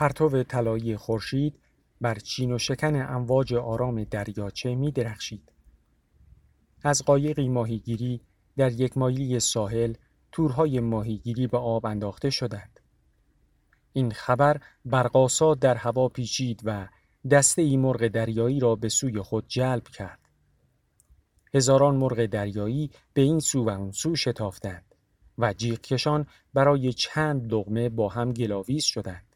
پرتو طلایی خورشید بر چین و شکن امواج آرام دریاچه می درخشید. از قایقی ماهیگیری در یک مایلی ساحل تورهای ماهیگیری به آب انداخته شدند. این خبر برقاسا در هوا پیچید و دسته ای مرغ دریایی را به سوی خود جلب کرد. هزاران مرغ دریایی به این سو و اون سو شتافتند و جیغکشان برای چند لغمه با هم گلاویز شدند.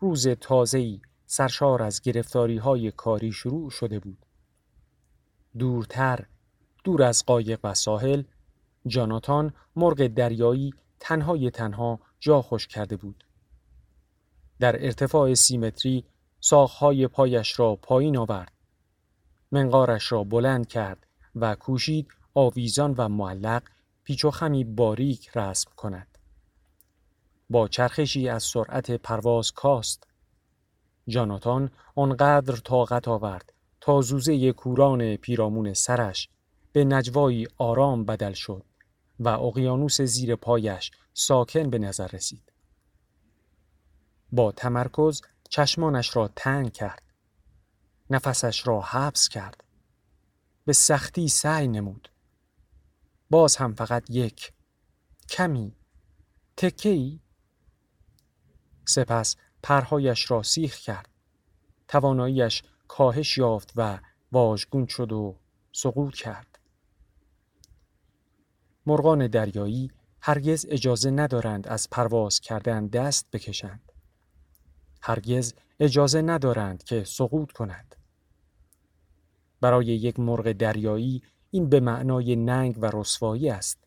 روز تازه‌ای سرشار از گرفتاری های کاری شروع شده بود. دورتر، دور از قایق و ساحل، جاناتان مرغ دریایی تنهای تنها جا خوش کرده بود. در ارتفاع سیمتری ساخهای پایش را پایین آورد. منقارش را بلند کرد و کوشید آویزان و معلق پیچ و خمی باریک رسم کند. با چرخشی از سرعت پرواز کاست. جاناتان آنقدر طاقت آورد تا زوزه کوران پیرامون سرش به نجوایی آرام بدل شد و اقیانوس زیر پایش ساکن به نظر رسید. با تمرکز چشمانش را تنگ کرد. نفسش را حبس کرد. به سختی سعی نمود. باز هم فقط یک. کمی. تکی. سپس پرهایش را سیخ کرد. تواناییش کاهش یافت و واژگون شد و سقوط کرد. مرغان دریایی هرگز اجازه ندارند از پرواز کردن دست بکشند. هرگز اجازه ندارند که سقوط کند. برای یک مرغ دریایی این به معنای ننگ و رسوایی است.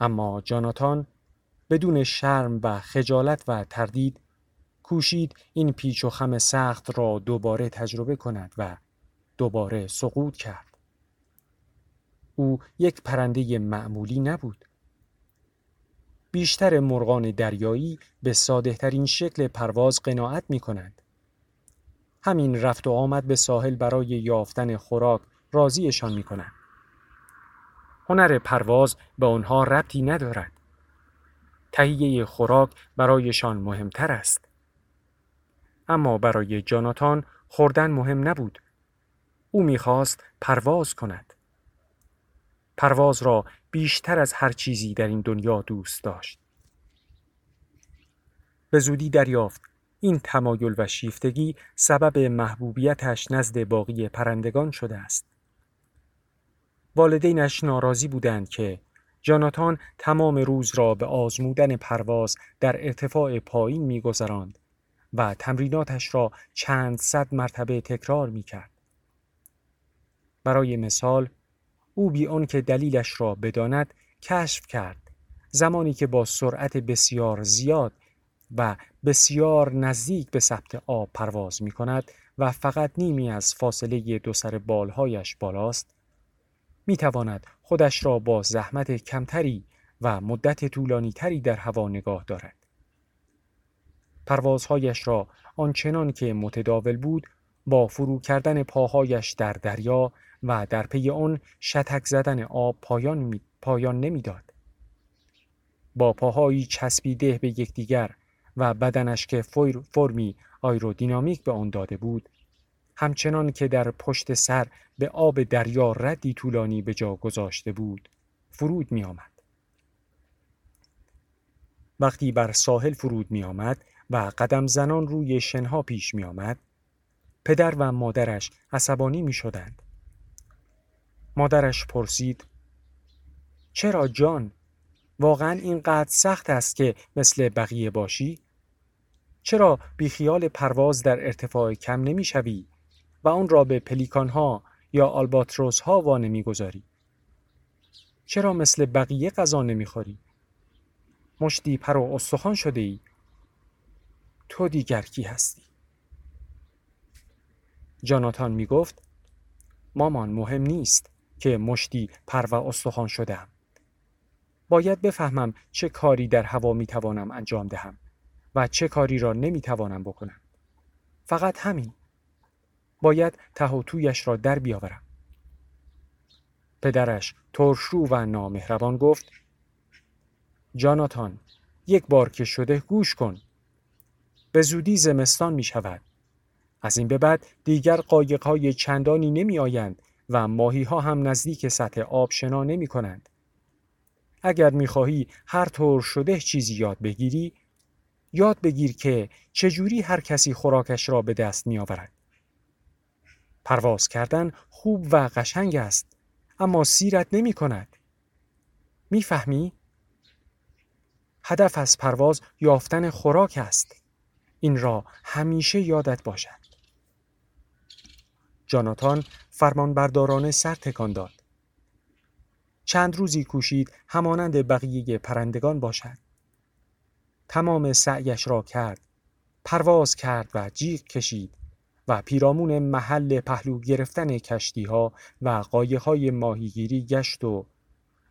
اما جاناتان بدون شرم و خجالت و تردید کوشید این پیچ و خم سخت را دوباره تجربه کند و دوباره سقوط کرد. او یک پرنده معمولی نبود. بیشتر مرغان دریایی به ساده ترین شکل پرواز قناعت می کنند. همین رفت و آمد به ساحل برای یافتن خوراک راضیشان می کنند. هنر پرواز به آنها ربطی ندارد. تهیه خوراک برایشان مهمتر است. اما برای جاناتان خوردن مهم نبود. او می‌خواست پرواز کند. پرواز را بیشتر از هر چیزی در این دنیا دوست داشت. به زودی دریافت این تمایل و شیفتگی سبب محبوبیتش نزد باقی پرندگان شده است. والدینش ناراضی بودند که جاناتان تمام روز را به آزمودن پرواز در ارتفاع پایین میگذراند و تمریناتش را چند صد مرتبه تکرار می کرد. برای مثال او بی که دلیلش را بداند کشف کرد زمانی که با سرعت بسیار زیاد و بسیار نزدیک به ثبت آب پرواز می کند و فقط نیمی از فاصله دو سر بالهایش بالاست می تواند خودش را با زحمت کمتری و مدت طولانی تری در هوا نگاه دارد. پروازهایش را آنچنان که متداول بود با فرو کردن پاهایش در دریا و در پی آن شتک زدن آب پایان, می... پایان نمی‌داد. با پاهایی چسبیده به یکدیگر و بدنش که فرمی آیرودینامیک به آن داده بود همچنان که در پشت سر به آب دریا ردی طولانی به جا گذاشته بود فرود می آمد. وقتی بر ساحل فرود می آمد و قدم زنان روی شنها پیش می آمد پدر و مادرش عصبانی می شدند. مادرش پرسید چرا جان؟ واقعا اینقدر سخت است که مثل بقیه باشی؟ چرا بیخیال پرواز در ارتفاع کم نمی شوی و اون را به پلیکان ها یا آلباتروس ها وانه گذاری؟ چرا مثل بقیه غذا نمی‌خوری؟ مشتی پر و استخوان شده ای؟ تو دیگر کی هستی؟ جاناتان می گفت مامان مهم نیست که مشتی پر و استخوان شدم. باید بفهمم چه کاری در هوا می توانم انجام دهم و چه کاری را نمی توانم بکنم. فقط همین. باید ته تویش را در بیاورم. پدرش ترشرو و نامهربان گفت جاناتان یک بار که شده گوش کن به زودی زمستان می شود. از این به بعد دیگر قایق های چندانی نمی آیند و ماهی ها هم نزدیک سطح آب شنا نمی کنند. اگر می خواهی هر طور شده چیزی یاد بگیری یاد بگیر که چجوری هر کسی خوراکش را به دست می آورد. پرواز کردن خوب و قشنگ است اما سیرت نمی کند. می‌فهمی؟ هدف از پرواز یافتن خوراک است. این را همیشه یادت باشد. جاناتان فرمانبردارانه سر تکان داد. چند روزی کوشید همانند بقیه پرندگان باشد. تمام سعیش را کرد. پرواز کرد و جیغ کشید و پیرامون محل پهلو گرفتن کشتی ها و قایق های ماهیگیری گشت و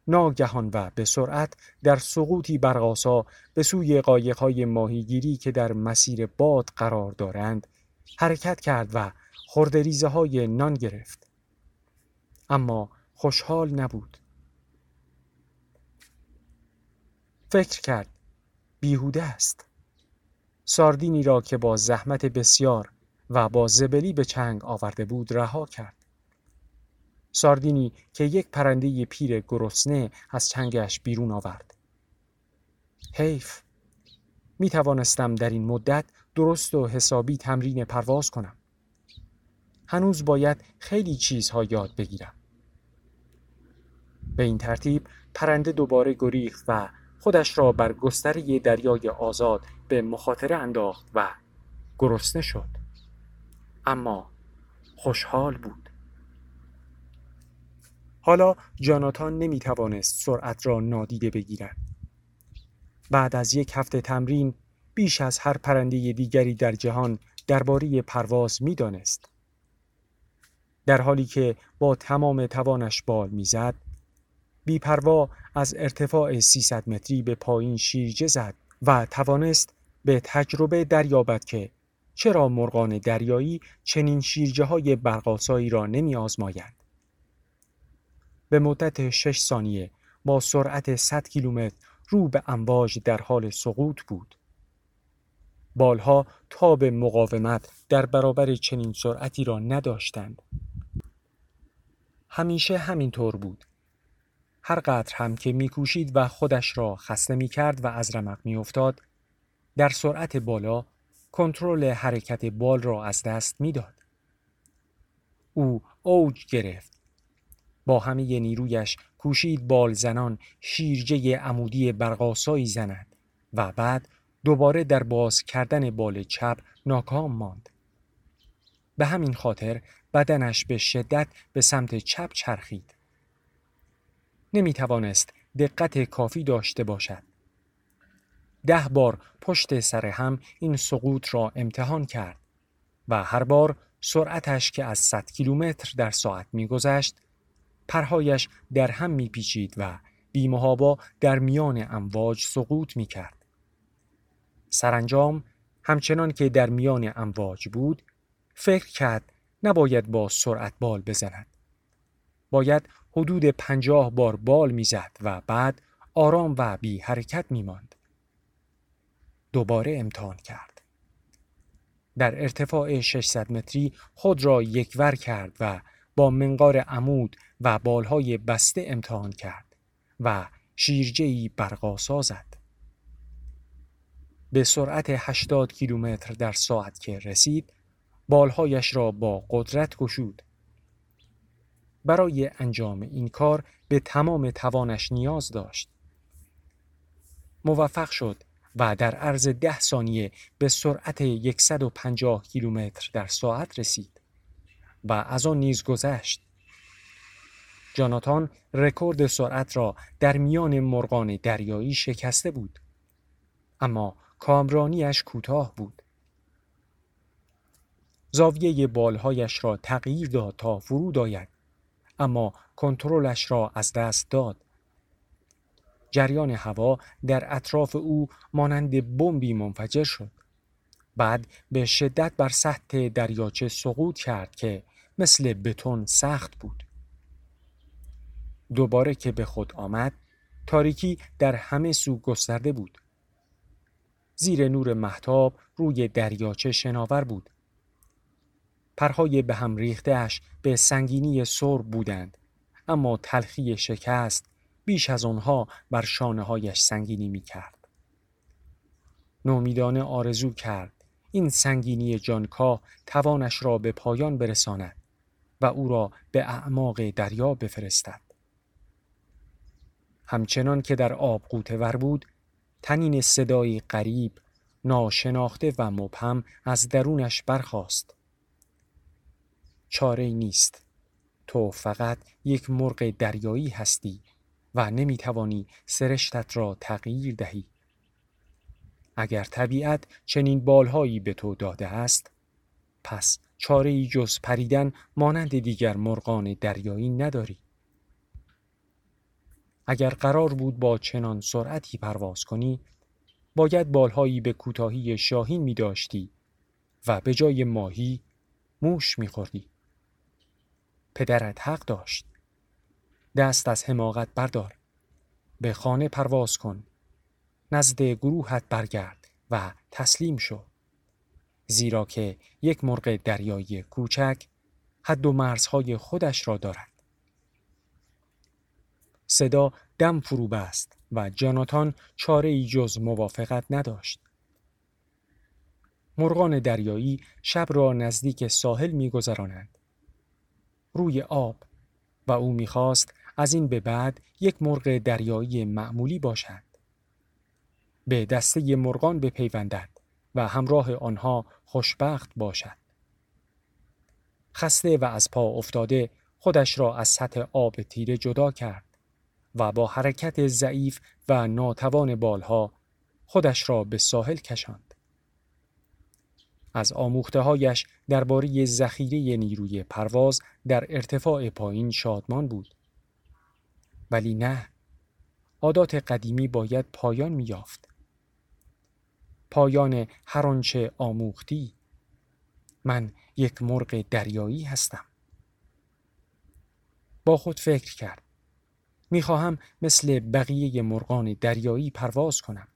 ناگهان و به سرعت در سقوطی برقاسا به سوی قایق های ماهیگیری که در مسیر باد قرار دارند حرکت کرد و خردریزه های نان گرفت. اما خوشحال نبود. فکر کرد بیهوده است. ساردینی را که با زحمت بسیار و با زبلی به چنگ آورده بود رها کرد. ساردینی که یک پرنده پیر گرسنه از چنگش بیرون آورد. حیف می توانستم در این مدت درست و حسابی تمرین پرواز کنم. هنوز باید خیلی چیزها یاد بگیرم. به این ترتیب پرنده دوباره گریخت و خودش را بر گستره دریای آزاد به مخاطره انداخت و گرسنه شد. اما خوشحال بود. حالا جاناتان نمی توانست سرعت را نادیده بگیرد. بعد از یک هفته تمرین بیش از هر پرنده دیگری در جهان درباره پرواز می دانست. در حالی که با تمام توانش بال می‌زد بیپروا از ارتفاع 300 متری به پایین شیرجه زد و توانست به تجربه دریابد که چرا مرغان دریایی چنین شیرجه های برقاسایی را نمی آزمایند. به مدت 6 ثانیه با سرعت 100 کیلومتر رو به امواج در حال سقوط بود. بالها تاب مقاومت در برابر چنین سرعتی را نداشتند. همیشه همینطور بود. هر قدر هم که میکوشید و خودش را خسته می کرد و از رمق می افتاد، در سرعت بالا کنترل حرکت بال را از دست می‌داد. او اوج گرفت. با همه نیرویش کوشید بال زنان شیرجه عمودی برقاسایی زند و بعد دوباره در باز کردن بال چپ ناکام ماند. به همین خاطر بدنش به شدت به سمت چپ چرخید. نمی توانست دقت کافی داشته باشد. ده بار پشت سر هم این سقوط را امتحان کرد و هر بار سرعتش که از 100 کیلومتر در ساعت میگذشت پرهایش در هم میپیچید و بیمهابا در میان امواج سقوط می‌کرد. سرانجام همچنان که در میان امواج بود فکر کرد نباید با سرعت بال بزند. باید حدود پنجاه بار بال می‌زد و بعد آرام و بی حرکت می ماند. دوباره امتحان کرد. در ارتفاع 600 متری خود را یکور کرد و با منقار عمود و بالهای بسته امتحان کرد و شیرجهی برقاسا زد. به سرعت 80 کیلومتر در ساعت که رسید بالهایش را با قدرت گشود. برای انجام این کار به تمام توانش نیاز داشت. موفق شد و در عرض ده ثانیه به سرعت 150 کیلومتر در ساعت رسید و از آن نیز گذشت. جاناتان رکورد سرعت را در میان مرغان دریایی شکسته بود. اما کامرانیش کوتاه بود. زاویه بالهایش را تغییر داد تا فرود آید اما کنترلش را از دست داد جریان هوا در اطراف او مانند بمبی منفجر شد. بعد به شدت بر سطح دریاچه سقوط کرد که مثل بتون سخت بود. دوباره که به خود آمد تاریکی در همه سو گسترده بود. زیر نور محتاب روی دریاچه شناور بود. پرهای به هم ریختهش به سنگینی سرب بودند اما تلخی شکست بیش از آنها بر شانه هایش سنگینی می کرد. نومیدانه آرزو کرد این سنگینی جانکاه توانش را به پایان برساند و او را به اعماق دریا بفرستد. همچنان که در آب ور بود تنین صدایی غریب ناشناخته و مبهم از درونش برخاست چاره نیست تو فقط یک مرغ دریایی هستی و نمی‌توانی سرشتت را تغییر دهی اگر طبیعت چنین بالهایی به تو داده است پس چاره ای جز پریدن مانند دیگر مرغان دریایی نداری اگر قرار بود با چنان سرعتی پرواز کنی باید بالهایی به کوتاهی شاهین می داشتی و به جای ماهی موش می خوردی. پدرت حق داشت. دست از حماقت بردار. به خانه پرواز کن. نزد گروهت برگرد و تسلیم شو. زیرا که یک مرغ دریایی کوچک حد و مرزهای خودش را دارد. صدا دم فرو بست و جاناتان چاره ای جز موافقت نداشت. مرغان دریایی شب را نزدیک ساحل میگذرانند. روی آب و او می‌خواست از این به بعد یک مرغ دریایی معمولی باشد. به دسته مرغان بپیوندد و همراه آنها خوشبخت باشد. خسته و از پا افتاده خودش را از سطح آب تیره جدا کرد و با حرکت ضعیف و ناتوان بالها خودش را به ساحل کشاند. از آموخته هایش درباره ذخیره نیروی پرواز در ارتفاع پایین شادمان بود. ولی نه عادات قدیمی باید پایان میافت. پایان هر آنچه آموختی من یک مرغ دریایی هستم. با خود فکر کرد. می‌خواهم مثل بقیه مرغان دریایی پرواز کنم.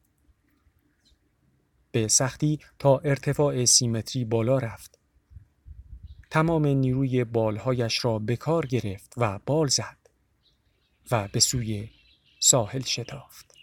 به سختی تا ارتفاع سیمتری بالا رفت. تمام نیروی بالهایش را به کار گرفت و بال زد و به سوی ساحل شتافت.